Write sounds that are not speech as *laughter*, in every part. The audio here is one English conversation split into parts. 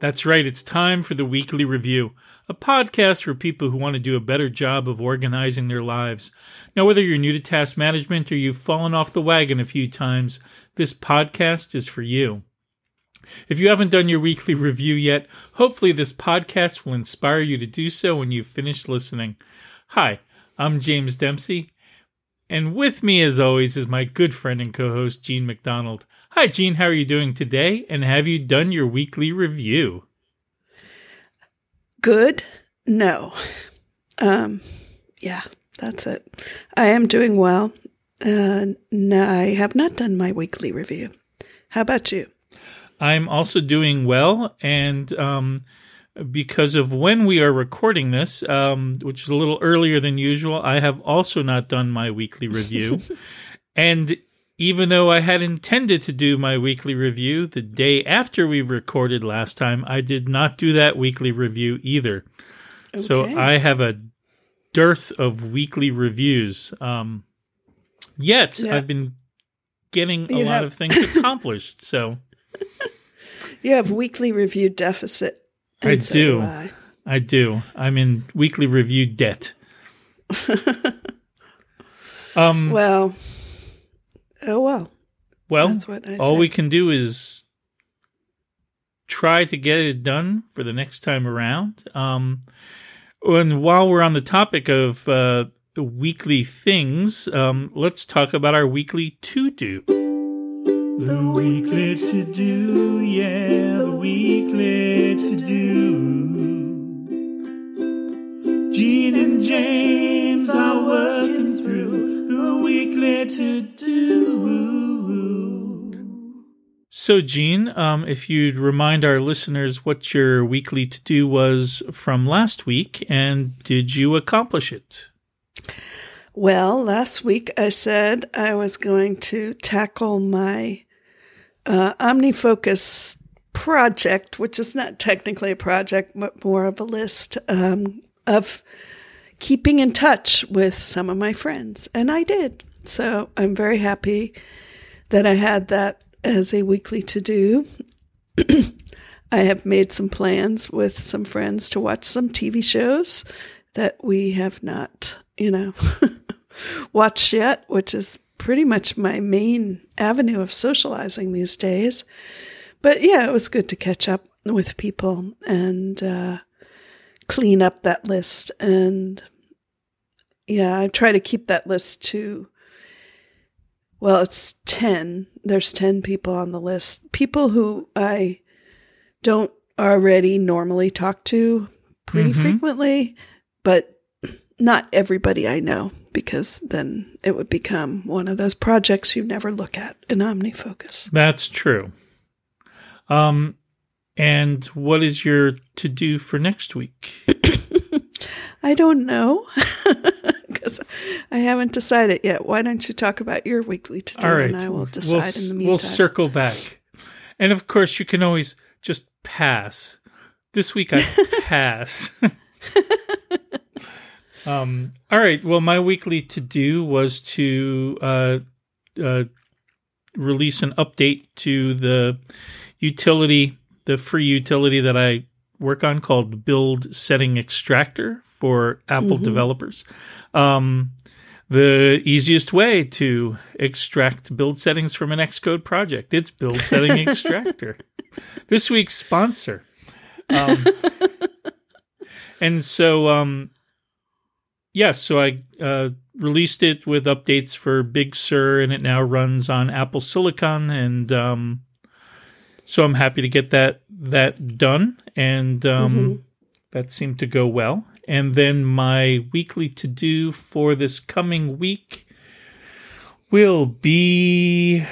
That's right, it's time for the Weekly Review, a podcast for people who want to do a better job of organizing their lives. Now, whether you're new to task management or you've fallen off the wagon a few times, this podcast is for you. If you haven't done your weekly review yet, hopefully this podcast will inspire you to do so when you've finished listening. Hi, I'm James Dempsey, and with me, as always, is my good friend and co host, Jean MacDonald. Hi, Jean. How are you doing today? And have you done your weekly review? Good? No. Um, yeah, that's it. I am doing well. Uh, no, I have not done my weekly review. How about you? I'm also doing well, and um, because of when we are recording this, um, which is a little earlier than usual, I have also not done my weekly review. *laughs* and even though I had intended to do my weekly review the day after we recorded last time, I did not do that weekly review either. Okay. So I have a dearth of weekly reviews. Um, yet yeah. I've been getting a you lot have- of things *laughs* accomplished. So you have weekly review deficit. I so do. I. I do. I'm in weekly review debt. *laughs* um. Well. Oh well. Well, all we can do is try to get it done for the next time around. Um, and while we're on the topic of uh, weekly things, um, let's talk about our weekly to do. The weekly to do, yeah, the weekly to do. Jean and James are working through the weekly to do. So, Jean, um, if you'd remind our listeners what your weekly to do was from last week, and did you accomplish it? Well, last week I said I was going to tackle my uh, OmniFocus project, which is not technically a project, but more of a list um, of keeping in touch with some of my friends. And I did. So I'm very happy that I had that as a weekly to do. *clears throat* I have made some plans with some friends to watch some TV shows that we have not, you know, *laughs* watched yet, which is pretty much my main avenue of socializing these days. But yeah, it was good to catch up with people and uh, clean up that list. And yeah, I try to keep that list to, well, it's 10. There's 10 people on the list. People who I don't already normally talk to pretty mm-hmm. frequently, but not everybody I know because then it would become one of those projects you never look at in OmniFocus. That's true. Um, and what is your to do for next week? *laughs* I don't know *laughs* because I haven't decided yet. Why don't you talk about your weekly to do All right. and I will decide we'll, in the meantime. We'll circle back. And of course, you can always just pass. This week I *laughs* pass. Um, all right. Well, my weekly to do was to uh, uh, release an update to the utility, the free utility that I work on called Build Setting Extractor for Apple mm-hmm. developers. Um, the easiest way to extract build settings from an Xcode project. It's Build Setting *laughs* Extractor. This week's sponsor. Um, *laughs* and so um, yes, so I uh, released it with updates for Big Sur, and it now runs on Apple Silicon, and um, so I'm happy to get that that done, and um, mm-hmm. that seemed to go well. And then my weekly to do for this coming week will be.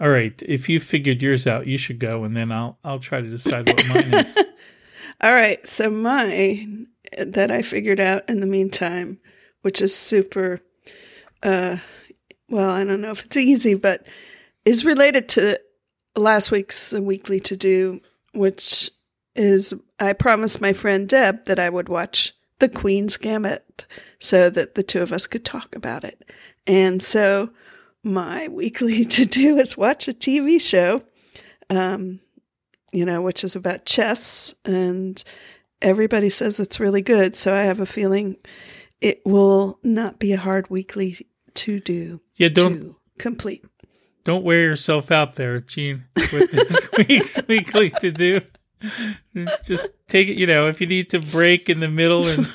All right, if you figured yours out, you should go, and then I'll I'll try to decide what mine is. *laughs* All right, so mine that I figured out in the meantime, which is super, uh, well, I don't know if it's easy, but is related to last week's weekly to do, which is I promised my friend Deb that I would watch The Queen's Gambit so that the two of us could talk about it. And so my *laughs* weekly to do is watch a TV show. Um, you know, which is about chess, and everybody says it's really good. So I have a feeling it will not be a hard weekly to do. Yeah, don't to complete. Don't wear yourself out there, Jean, with this *laughs* week's weekly to do. Just take it, you know, if you need to break in the middle and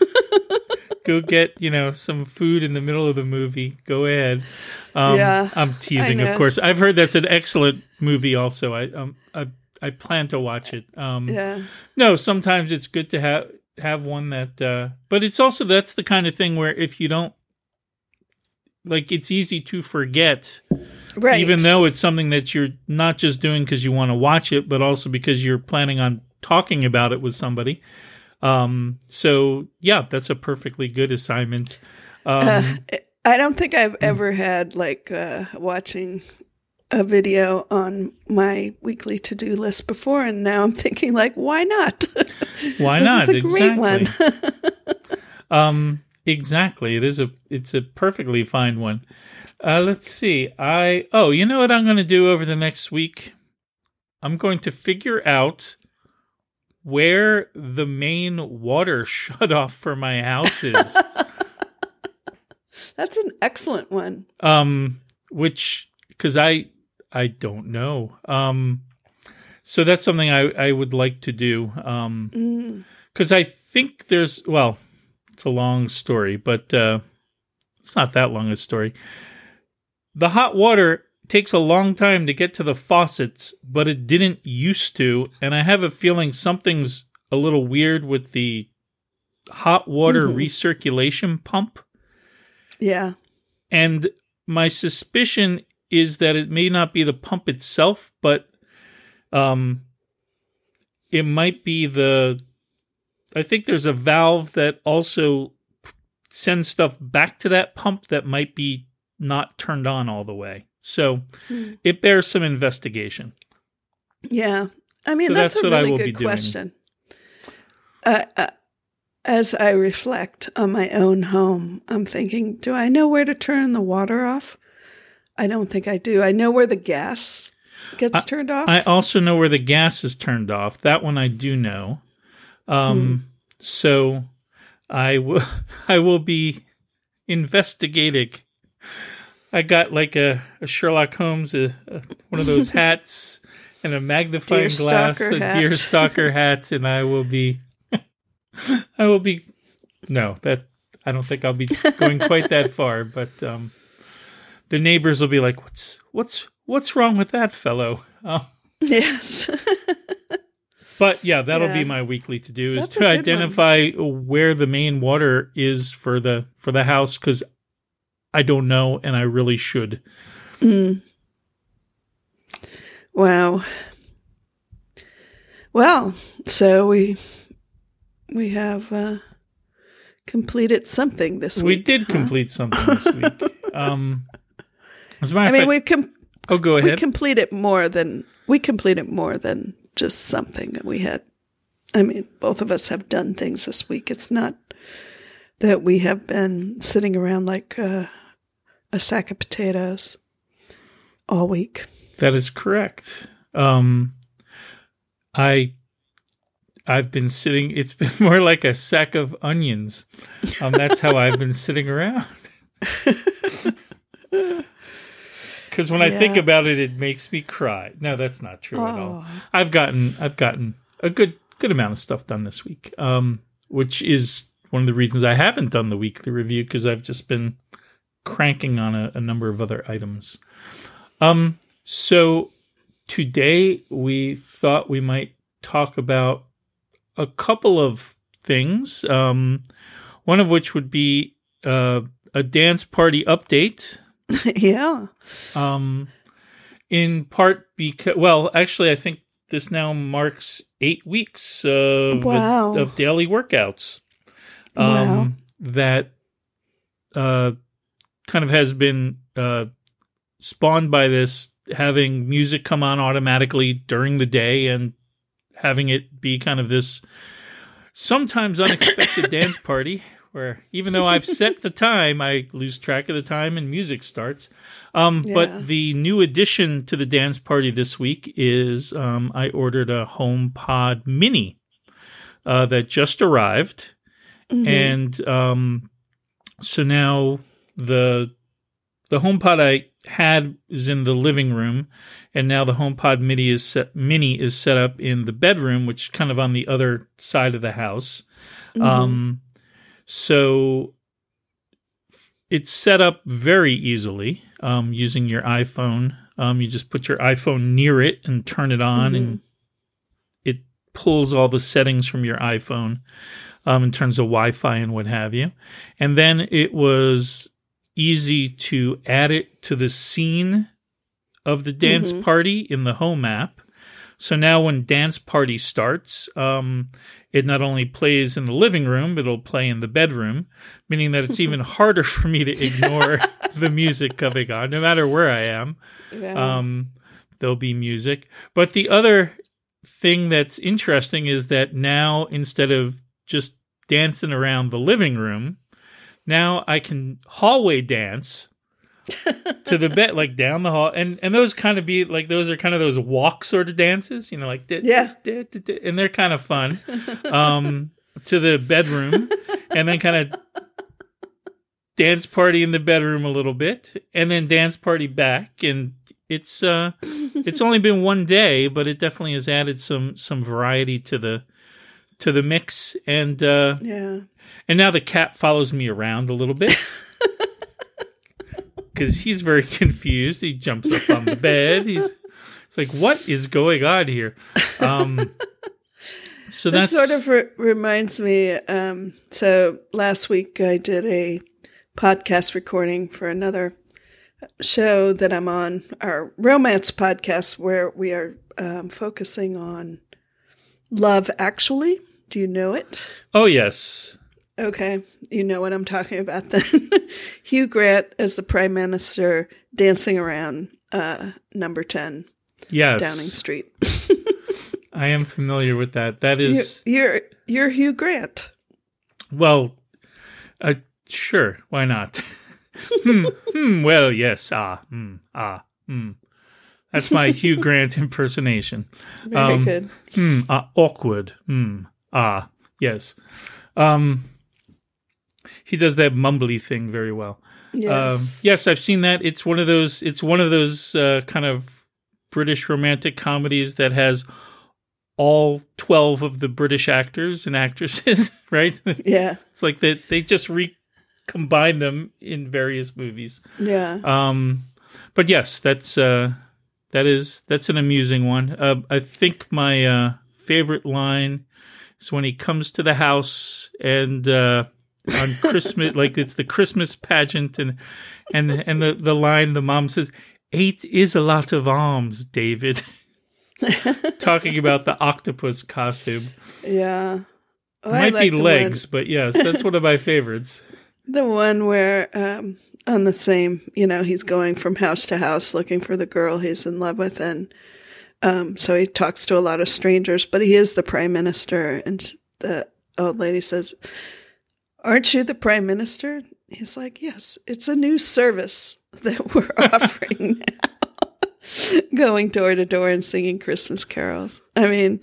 *laughs* go get, you know, some food in the middle of the movie, go ahead. Um, Yeah, I'm teasing, of course. I've heard that's an excellent movie. Also, I um I, I plan to watch it. Um, Yeah. no, sometimes it's good to have have one that, uh, but it's also that's the kind of thing where if you don't like, it's easy to forget Right. even though it's something that you're not just doing because you want to watch it, but also because you're planning on talking about it with somebody. Um, so yeah, that's a perfectly good assignment. Um, I don't think I've ever had like uh, watching a video on my weekly to do list before, and now I'm *laughs* thinking like, why not? why not? is a great one. *laughs* um, exactly. It is a it's a perfectly fine one. Uh, let's see. I oh, you know what I'm going to do over the next week? I'm going to figure out where the main water *laughs* shut off for my house is. *laughs* That's an excellent one. um which because i i don't know um so that's something i i would like to do um Mm. because i think there's well it's a long story but uh it's not that long a story the hot water takes a long time to get to the faucets but it didn't used to and i have a feeling something's a little weird with the hot water Mhm. recirculation pump Yeah. and my suspicion is that it may not be the pump itself, but um, it might be the. I think there's a valve that also sends stuff back to that pump that might be not turned on all the way. So Hmm. it bears some investigation. Yeah. I mean, So that's, that's a I really good question. Uh, uh, as I reflect on my own home, I'm thinking, do I know where to turn the water off? I don't think I do. I know where the gas gets turned off. I also know where the gas is turned off. That one I do know. Um, so I *laughs* will I will be investigating. I got like a, a Sherlock Holmes, a, a, one of those *laughs* hats, and a magnifying Deer glass, a hat. deer stalker *laughs* hat, and I will be. I will be. No, that I don't think I'll be going quite that far, but um, the neighbors will be like, "What's what's what's wrong with that fellow?" Uh, yes. But yeah, that'll be my weekly to do is That's to good one. identify where the main water is for the for the house because I don't know and I really should. Mm. Wow. Well, so we we have uh, completed something this we week. We did huh? complete something this week. *laughs* Um, as a matter I mean, fact, we com- oh, go ahead. we ahead. completed more than we completed more than just something that we had. I mean, both of us have done things this week. It's not that we have been sitting around like uh, a sack of potatoes all week. that is correct. Um, I I've been sitting. It's been *laughs* more like a sack of onions. Um, that's how I've been sitting around. *laughs* Because when I think about it, it makes me cry. No, that's not true at all. Oh. I've gotten I've gotten a good good amount of stuff done this week, um, which is one of the reasons I haven't done the weekly review because I've just been cranking on a, a number of other items. Um, so today we thought we might talk about a couple of things. Um, one of which would be uh, a dance party update. *laughs* yeah. Um, in part because, well, actually, I think this now marks eight weeks of Wow. of daily workouts. Um, Wow. that uh, kind of has been uh, spawned by this having music come on automatically during the day and having it be kind of this sometimes unexpected *coughs* dance party where even though I've set the time, I lose track of the time and music starts. Um, Yeah. But the new addition to the dance party this week is um, I ordered a HomePod Mini uh, that just arrived, Mhm. and um, so now the the HomePod I had is in the living room, and now the HomePod Mini is set, Mini is set up in the bedroom, which is kind of on the other side of the house. Um, so it's set up very easily um, using your iPhone. Um, you just put your iPhone near it and turn it on, and it pulls all the settings from your iPhone um, in terms of Wi-Fi and what have you. And then it was easy to add it to the scene of the dance party in the home app. So now when dance party starts, um, it not only plays in the living room, it'll play in the bedroom, meaning that it's even *laughs* harder for me to ignore *laughs* the music coming on, no matter where I am. Yeah. Um, there'll be music. But the other thing that's interesting is that now instead of just dancing around the living room, now I can hallway dance to the bed, like down the hall, and and those kind of be like those are kind of those walk sort of dances, you know, like Yeah. and they're kind of fun. Um, to the bedroom, and then kind of dance party in the bedroom a little bit, and then dance party back, and it's uh, it's only been one day, but it definitely has added some some variety to the to the mix, and uh, yeah. and now the cat follows me around a little bit. Because he's very *laughs* confused. He jumps up on the bed. He's it's like, what is going on here? Um, *laughs* so that sort of re- reminds me. Um, so last week I did a podcast recording for another show that I'm on, our romance podcast, where we are um, focusing on love. Actually, do you know it? oh yes, Okay, you know what I'm talking about then. *laughs* Hugh Grant as the prime minister dancing around uh, number 10 yes, Downing Street. *laughs* I am familiar with that. That is You, is you're you're Hugh Grant. well, uh, sure, why not? *laughs* hmm, hmm, well, yes, ah, hmm, ah, hmm. That's my Hugh Grant impersonation. Very Um, good. Hmm, ah, awkward. Hmm, ah, yes. Um, he does that mumbly thing very well. Yeah. Um, yes, I've seen that. It's one of those. It's one of those uh, kind of British romantic comedies that has all twelve of the British actors and actresses. *laughs* Right? yeah. it's like that they just recombine them in various movies. Yeah. Um, but yes, that's uh, that is that's an amusing one. Uh, I think my uh, favorite line is when he comes to the house and uh, on Christmas, like it's the Christmas pageant, and and and the the line the mom says, eight is a lot of arms, David." *laughs* Talking about the octopus costume. Yeah. Oh, might like be legs, but yes, that's one of my favorites. The one where um, on the same, you know, he's going from house to house looking for the girl he's in love with, and um, so he talks to a lot of strangers. But he is the prime minister, and the old lady says, "Aren't you the prime minister?" He's like, "Yes, it's a new service that *laughs* we're offering *laughs* now, going door to door and singing Christmas carols." I mean.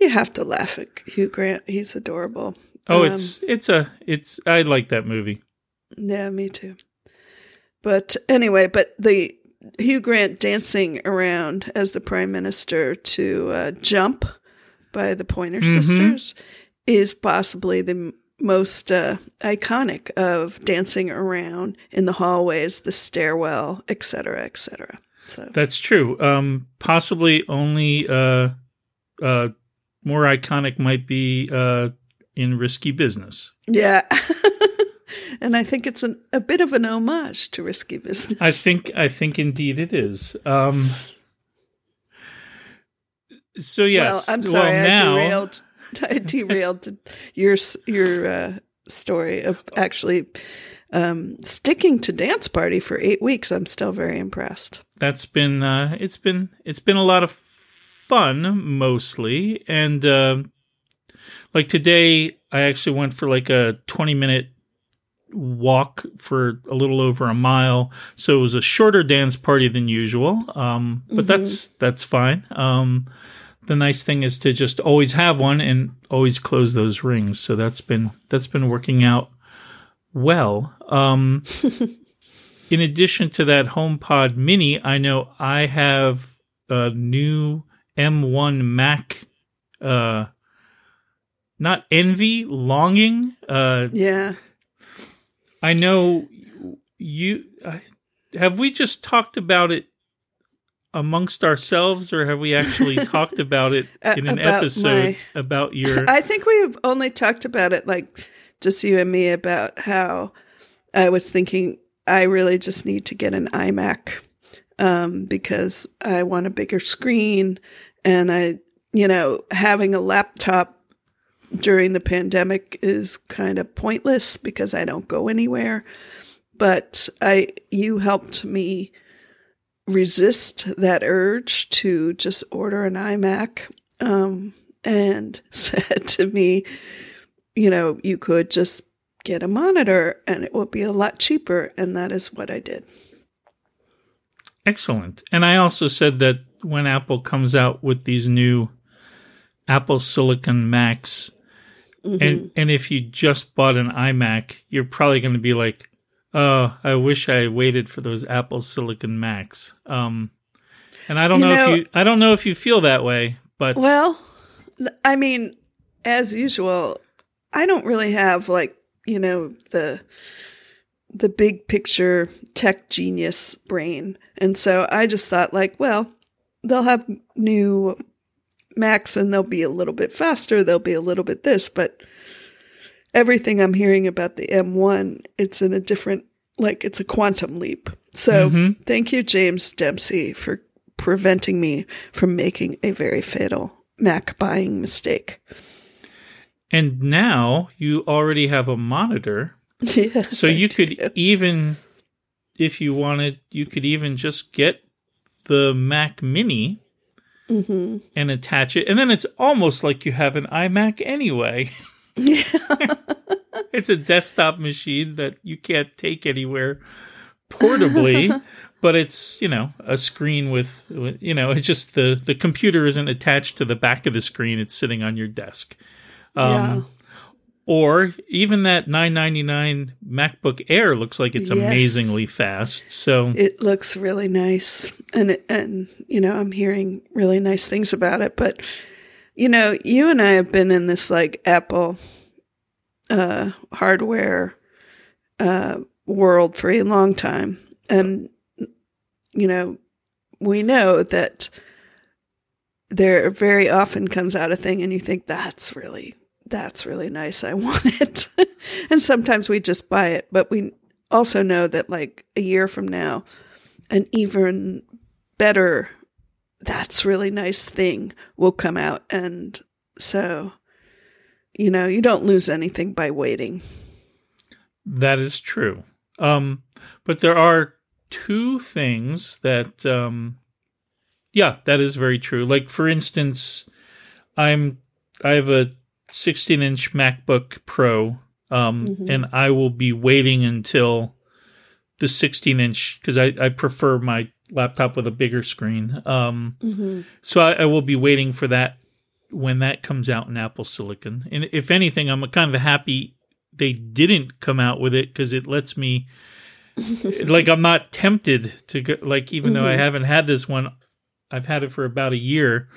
You have to laugh at Hugh Grant. He's adorable. Oh, Um, it's it's a it's I like that movie. Yeah, me too. But anyway, but the Hugh Grant dancing around as the prime minister to uh, "Jump" by the Pointer Mhm. Sisters is possibly the most uh, iconic of dancing around in the hallways, the stairwell, etc., etc. So That's true. Um, possibly only uh, uh, more iconic might be uh, in Risky Business. yeah. *laughs* And I think it's an, a bit of an homage to Risky Business. I think I think indeed it is. Um, so yes. Well, I'm sorry, Well, I now, derailed. *laughs* I derailed your your uh, story of actually um, sticking to dance party for eight weeks. I'm still very impressed. that's been uh, it's been it's been a lot of fun mostly, and uh, like today I actually went for like a 20 minute walk for a little over a mile. So it was a shorter dance party than usual. Um, but that's that's fine. Um, the nice thing is to just always have one and always close those rings. So that's been that's been working out well. Um, *laughs* in addition to that HomePod Mini, I know I have a new M1 Mac. Uh, not envy, longing. Uh, Yeah. I know you uh, have we just talked about it amongst ourselves or have we actually *laughs* talked about it in an about episode my- about your *laughs* I think we've only talked about it like just you and me about how I was thinking I really just need to get an iMac um, because I want a bigger screen and I, you know, having a laptop during the pandemic is kind of pointless because I don't go anywhere. But I, you helped me resist that urge to just order an iMac um, and *laughs* said to me, you know, you could just get a monitor and it will be a lot cheaper. And that is what I did. excellent. And I also said that when Apple comes out with these new Apple Silicon Macs and and if you just bought an iMac, you're probably going to be like, "Oh, I wish I waited for those Apple Silicon Macs." Um and I don't You know, know- if you I don't know if you feel that way, but Well, I mean, as usual, I don't really have like, you know, the the big picture tech genius brain. And so I just thought like, well, they'll have new Macs and they'll be a little bit faster, they'll be a little bit this, but everything I'm hearing about the M1, it's in a different like it's a quantum leap. So, thank you James Dempsey for preventing me from making a very fatal Mac buying mistake. And now you already have a monitor. *laughs* Yes. So I you do. could even, if you wanted, you could even just get the Mac Mini Mm-hmm. and attach it. And then it's almost like you have an iMac anyway. *laughs* *laughs* it's a desktop machine that you can't take anywhere portably. *laughs* But it's you know a screen with you know it's just the the computer isn't attached to the back of the screen; it's sitting on your desk. Um, or even that 999 MacBook Air looks like it's Yes. amazingly fast. So It looks really nice, and it, and you know I'm hearing really nice things about it. But you know, you and I have been in this like Apple uh, hardware uh, world for a long time, and you know we know that there very often comes out a thing, and you think that's really that's really nice. I *laughs* want it, and sometimes we just buy it, but we also know that like a year from now, an even better that's really nice thing will come out and so you know you don't lose anything by waiting That is true. Um, but there are two things that, um, yeah, that is very true. Like for instance, I'm I have a 16 inch MacBook Pro, um, and I will be waiting until the 16 inch because I, I prefer my laptop with a bigger screen. Um, so I, I will be waiting for that when that comes out in Apple Silicon. And if anything, I'm kind of happy they didn't come out with it because it lets me *laughs* like I'm not tempted to go like even though I haven't had this one I've had it for about a year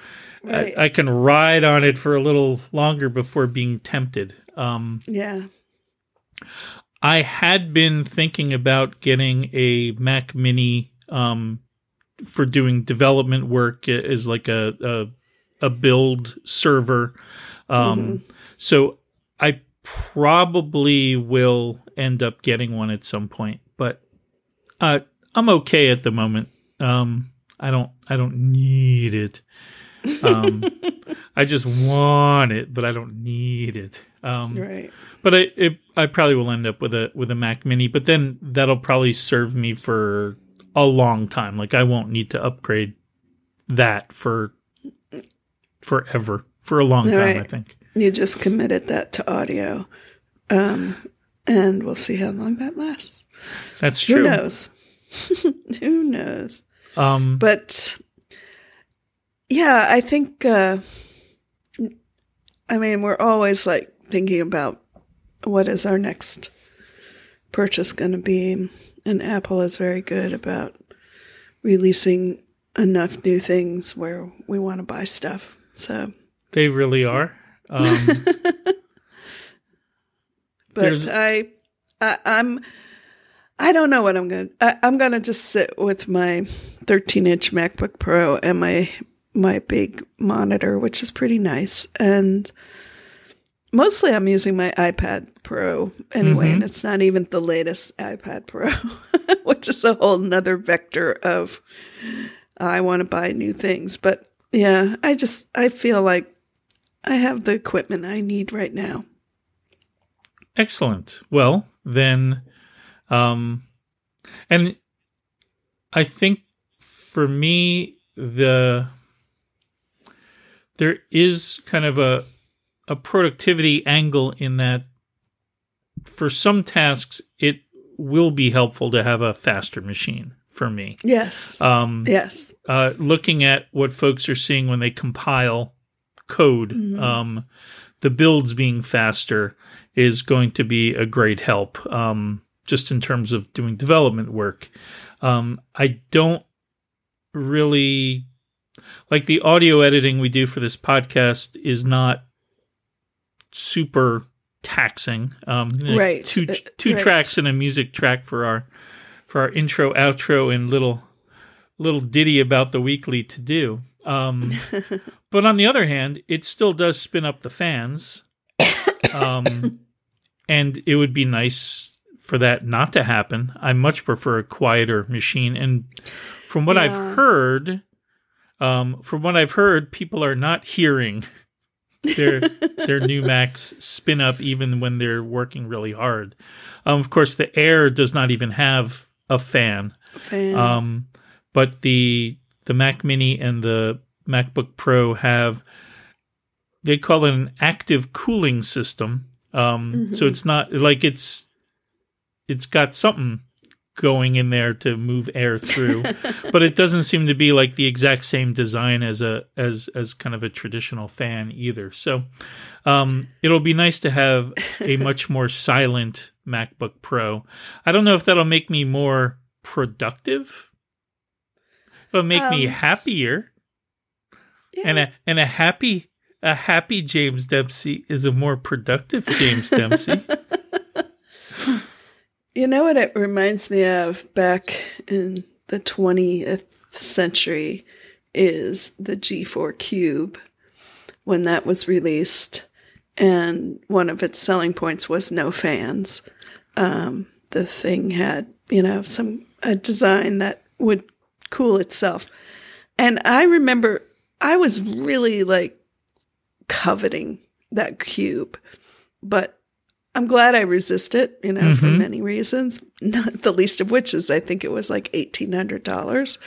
Right. I, I can ride on it for a little longer before being tempted um yeah I had been thinking about getting a Mac Mini um, for doing development work as like a a, a build server. Um, So I probably will end up getting one at some point, but uh, I'm okay at the moment. Um, I don't I don't need it. Um, *laughs* I just want it, but I don't need it. Um, right but I it, I probably will end up with a with a Mac Mini, but then that'll probably serve me for a long time. Like I won't need to upgrade that for forever for a long time. I think. you just committed that to audio. Um, and we'll see how long that lasts. That's true. Who knows? *laughs* Who knows? Um, But yeah, I think, uh, I mean, we're always like thinking about what is our next purchase going to be. And Apple is very good about releasing enough new things where we want to buy stuff. So, they really are. Um, *laughs* but I, I, I'm, I don't know what I'm going to, I'm going to just sit with my 13 inch MacBook Pro and my, my big monitor, which is pretty nice. And mostly I'm using my iPad Pro anyway, and it's not even the latest iPad Pro, *laughs* which is a whole nother vector of I want to buy new things. But yeah, I just, I feel like I have the equipment I need right now. Excellent. Well, then, um, and I think for me, the there is kind of a a productivity angle in that for some tasks it will be helpful to have a faster machine for me. Yes. Um, yes. uh, looking at what folks are seeing when they compile code, Mm-hmm. um, the builds being faster is going to be a great help, um, just in terms of doing development work. Um, I don't really like the audio editing we do for this podcast is not super taxing. Um, Right. Two Uh, two right. tracks and a music track for our for our intro, outro, and little little ditty about the weekly to do. Um, *laughs* but on the other hand, it still does spin up the fans, um, *laughs* and it would be nice for that not to happen. I much prefer a quieter machine, and from what Yeah. I've heard, um, from what I've heard, people are not hearing *laughs* their their new Macs spin up even when they're working really hard. Um, of course, the Air does not even have a fan. Fan. Um, but the the Mac Mini and the MacBook Pro have they call it an active cooling system. Um, so it's not like it's it's got something going in there to move air through, *laughs* but it doesn't seem to be like the exact same design as a as as kind of a traditional fan either. So um, it'll be nice to have a *laughs* much more silent MacBook Pro. I don't know if that'll make me more productive. It'll make me Um, happier, yeah. and a and a happy a happy James Dempsey is a more productive James Dempsey. *laughs* You know what it reminds me of back in the 20th century is the G4 Cube when that was released. And one of its selling points was no fans. Um, the thing had, you know, some a design that would cool itself. And I remember I was really like coveting that cube, but I'm glad I resisted, you know, for many reasons. *laughs* Not the least of which is I think it was like eighteen hundred dollars,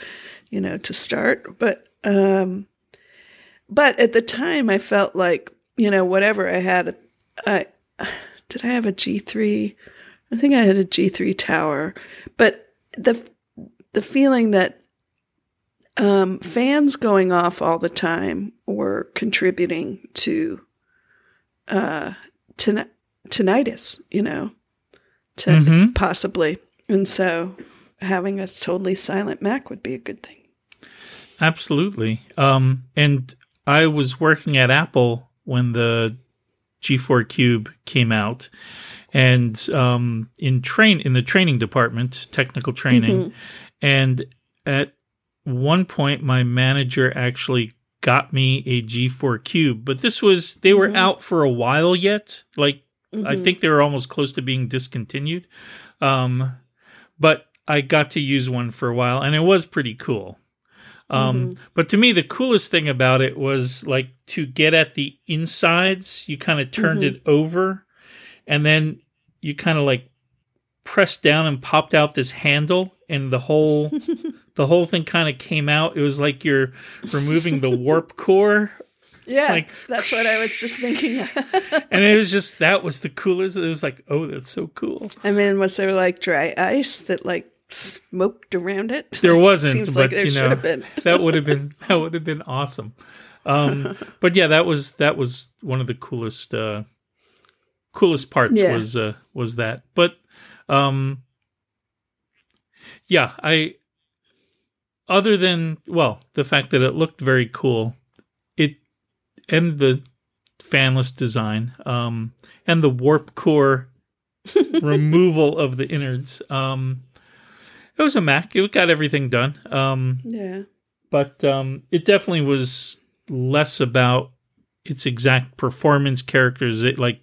you know, to start. But um, but at the time, I felt like you know whatever I had, I did I have a G three? I think I had a G three tower, but the the feeling that um, fans going off all the time were contributing to uh, to tinnitus, you know, to Mhm. possibly. And so having a totally silent Mac would be a good thing. Absolutely. Um, and I was working at Apple when the G4 Cube came out, and um, in train in the training department, technical training, and at one point, my manager actually got me a G4 Cube, but this was they were out for a while yet. Like I think they were almost close to being discontinued. Um, but I got to use one for a while, and it was pretty cool. Um, But to me, the coolest thing about it was like to get at the insides. You kind of turned it over, and then you kind of like pressed down and popped out this handle, and the whole *laughs* the whole thing kind of came out. It was like you're removing the warp core Yeah, Like- that's what I was just thinking. *laughs* and it was just that was the coolest. It was like, oh, that's so cool. I mean, was there like dry ice that like smoked around it? There *laughs* wasn't, Seems but like there you should know, have been. *laughs* that would have been that would have been awesome. Um, but yeah, that was that was one of the coolest uh, coolest parts Yeah. was uh, was that. But um, yeah, I other than well, the fact that it looked very cool, and the fanless design, um, and the warp core *laughs* removal of the innards. Um, it was a Mac. It got everything done. Um, Yeah. but um, it definitely was less about its exact performance characters it like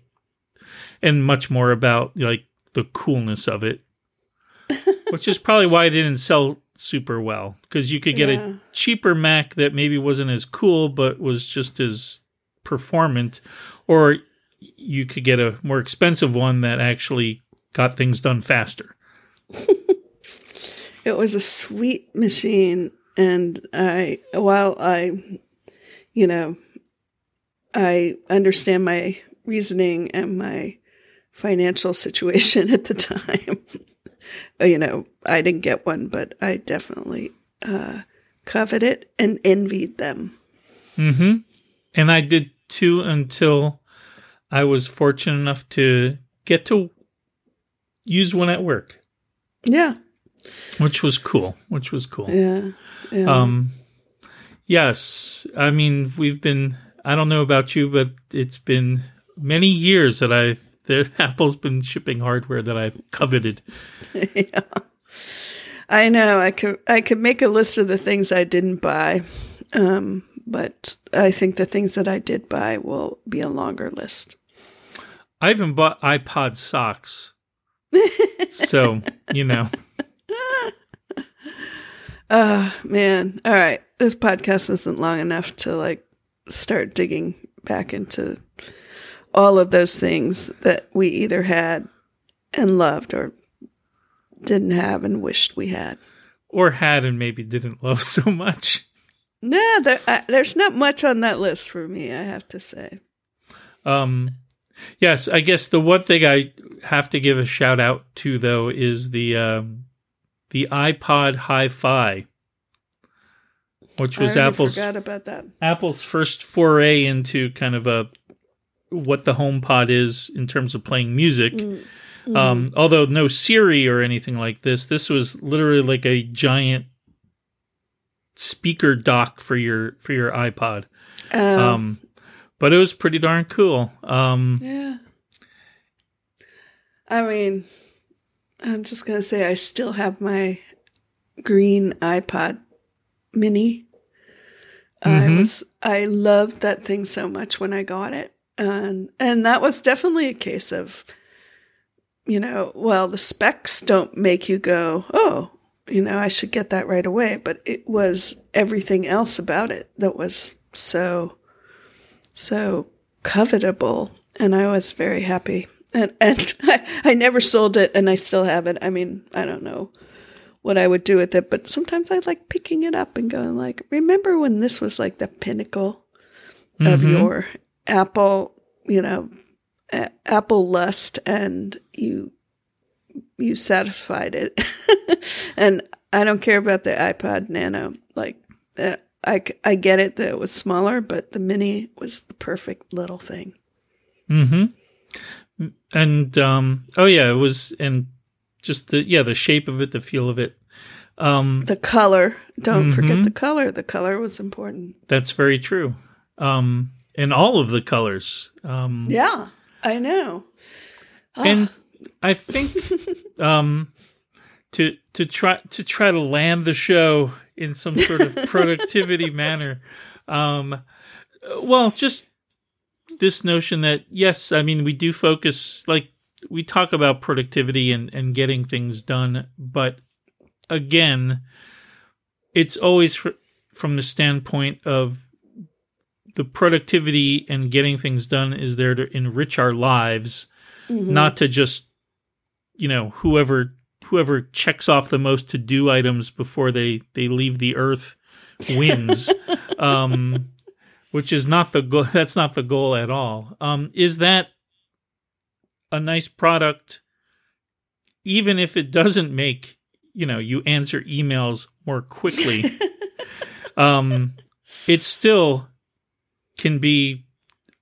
and much more about like the coolness of it *laughs* which is probably why it didn't sell super well because you could get Yeah. a cheaper mac that maybe wasn't as cool but was just as performant or you could get a more expensive one that actually got things done faster *laughs* It was a sweet machine, and I, while I, you know, I understand my reasoning and my financial *laughs* situation at the time. You know, I didn't get one, but I definitely uh, coveted and envied them. Mm-hmm. And I did too until I was fortunate enough to get to use one at work, Yeah, which was cool. Which was cool. yeah, yeah. Um, yes, I mean we've been. I don't know about you, but it's been many years that I that *laughs* Apple's been shipping hardware that I've coveted. *laughs* yeah. I know. I could I could make a list of the things I didn't buy, um, but I think the things that I did buy will be a longer list. I even bought iPod socks. *laughs* so you know, Oh man! All right, this podcast isn't long enough to like start digging back into all of those things that we either had and loved or didn't have and wished we had. or had and maybe didn't *laughs* love so much. No, there, I, there's not much on that list for me. I have to say. Um, yes, I guess the one thing I have to give a shout out to though is the um, the iPod Hi-Fi, which was I Apple's forgot about that. Apple's first foray into kind of a what the HomePod is in terms of playing music. Um, although no Siri or anything like this, this was literally like a giant speaker dock for your for your iPod. Um, Um, but it was pretty darn cool. Um, Yeah. I mean, I'm just going to say I still have my green iPod mini. I Mhm. was I loved that thing so much when I got it. And and that was definitely a case of you know, well, the specs don't make you go, "Oh, you know, I should get that right away," but it was everything else about it that was so so covetable and I was very happy. And and I, *laughs* I never sold it and I still have it. I mean, I don't know what I would do with it, but sometimes I like picking it up and going like, remember when this was like the pinnacle of Mhm. your Apple, you know, a- Apple lust and you you satisfied it. *laughs* and I don't care about the iPod Nano. Like uh, I, I get it that it was smaller, but the mini was the perfect little thing. Mm hmm And um, oh yeah, it was and just the yeah the shape of it, the feel of it. Um, The color, don't Mhm. forget the color. The color was important. that's very true. Um, and all of the colors. Um, Yeah, I know. and I think *laughs* um, to to try to try to land the show in some sort of *laughs* productivity manner. Um, well, just this notion that yes, I mean we do focus like we talk about productivity and and getting things done, but again, it's always fr- from the standpoint of the productivity and getting things done is there to enrich our lives Mhm. not to just you know whoever whoever checks off the most to do items before they they leave the earth wins *laughs* um which is not the goal. *laughs* That's not the goal at all. Um, is that a nice product, even if it doesn't make you know you answer emails more quickly? *laughs* um, it still can be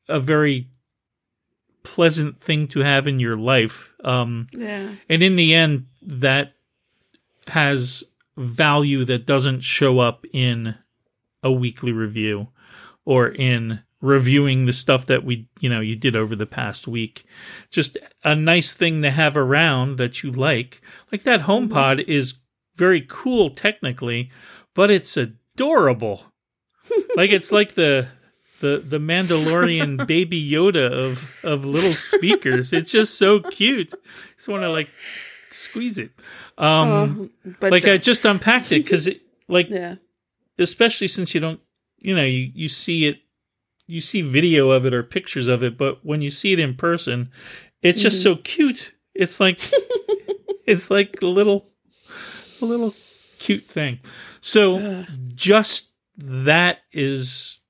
a very pleasant thing to have in your life. Um, Yeah. and in the end, that has value that doesn't show up in a weekly review or in reviewing the stuff that we, you know, you did over the past week. Just a nice thing to have around that you like. Like that HomePod is very cool technically, but it's adorable. like it's like the the the Mandalorian *laughs* baby Yoda of of little speakers. It's just so cute. I just want to like squeeze it. Um, Oh, but like uh, I just unpacked it because it like yeah. especially since you don't you know you you see it you see video of it or pictures of it, but when you see it in person, it's just so cute. It's like *laughs* it's like a little a little cute thing. So just that is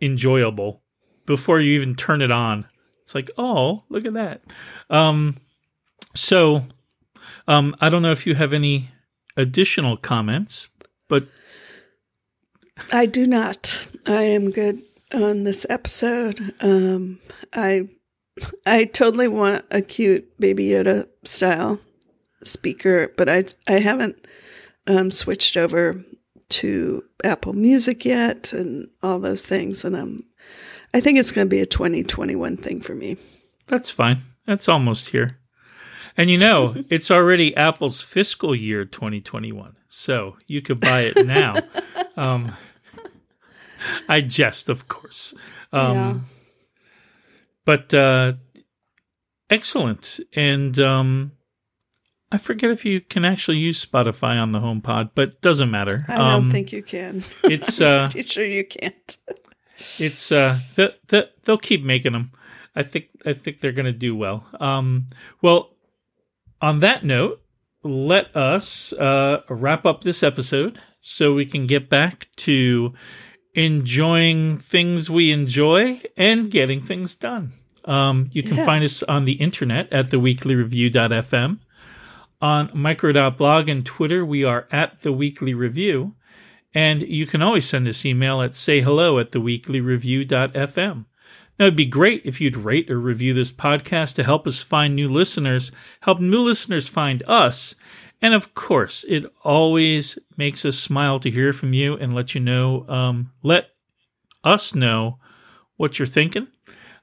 enjoyable before you even turn it on. It's like, oh, look at that. Um, so, um, I don't know if you have any additional comments, but I do not. I am good on this episode. Um, I I totally want a cute Baby Yoda style speaker, but I I haven't um, switched over to Apple Music yet and all those things, and I'm, I think it's going to be a 2021 thing for me. that's fine. That's almost here. And you know, *laughs* it's already Apple's fiscal year 2021. So you could buy it now. *laughs* um, I jest, of course. Um, yeah. but uh, excellent. And um, I forget if you can actually use Spotify on the HomePod, but doesn't matter. I don't Um, think you can. *laughs* it's uh, *laughs* you sure you can't? it's uh, the, the, they'll keep making them. I think I think they're going to do well. Um, well, on that note, let us uh, wrap up this episode so we can get back to enjoying things we enjoy and getting things done. Um, you can Yeah. find us on the internet at theweeklyreview.fm. On micro.blog and Twitter, we are at the Weekly Review. And you can always send us email at sayhello at theweeklyreview.fm. Now, it'd be great if you'd rate or review this podcast to help us find new listeners, help new listeners find us. And of course, it always makes us smile to hear from you and let you know, um, let us know what you're thinking.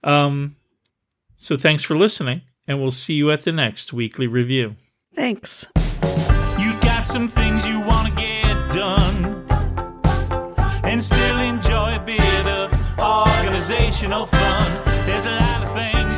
Um, so thanks for listening, and we'll see you at the next weekly review. Thanks. You got some things you want to get done and still enjoy a bit of organizational fun. There's a lot of things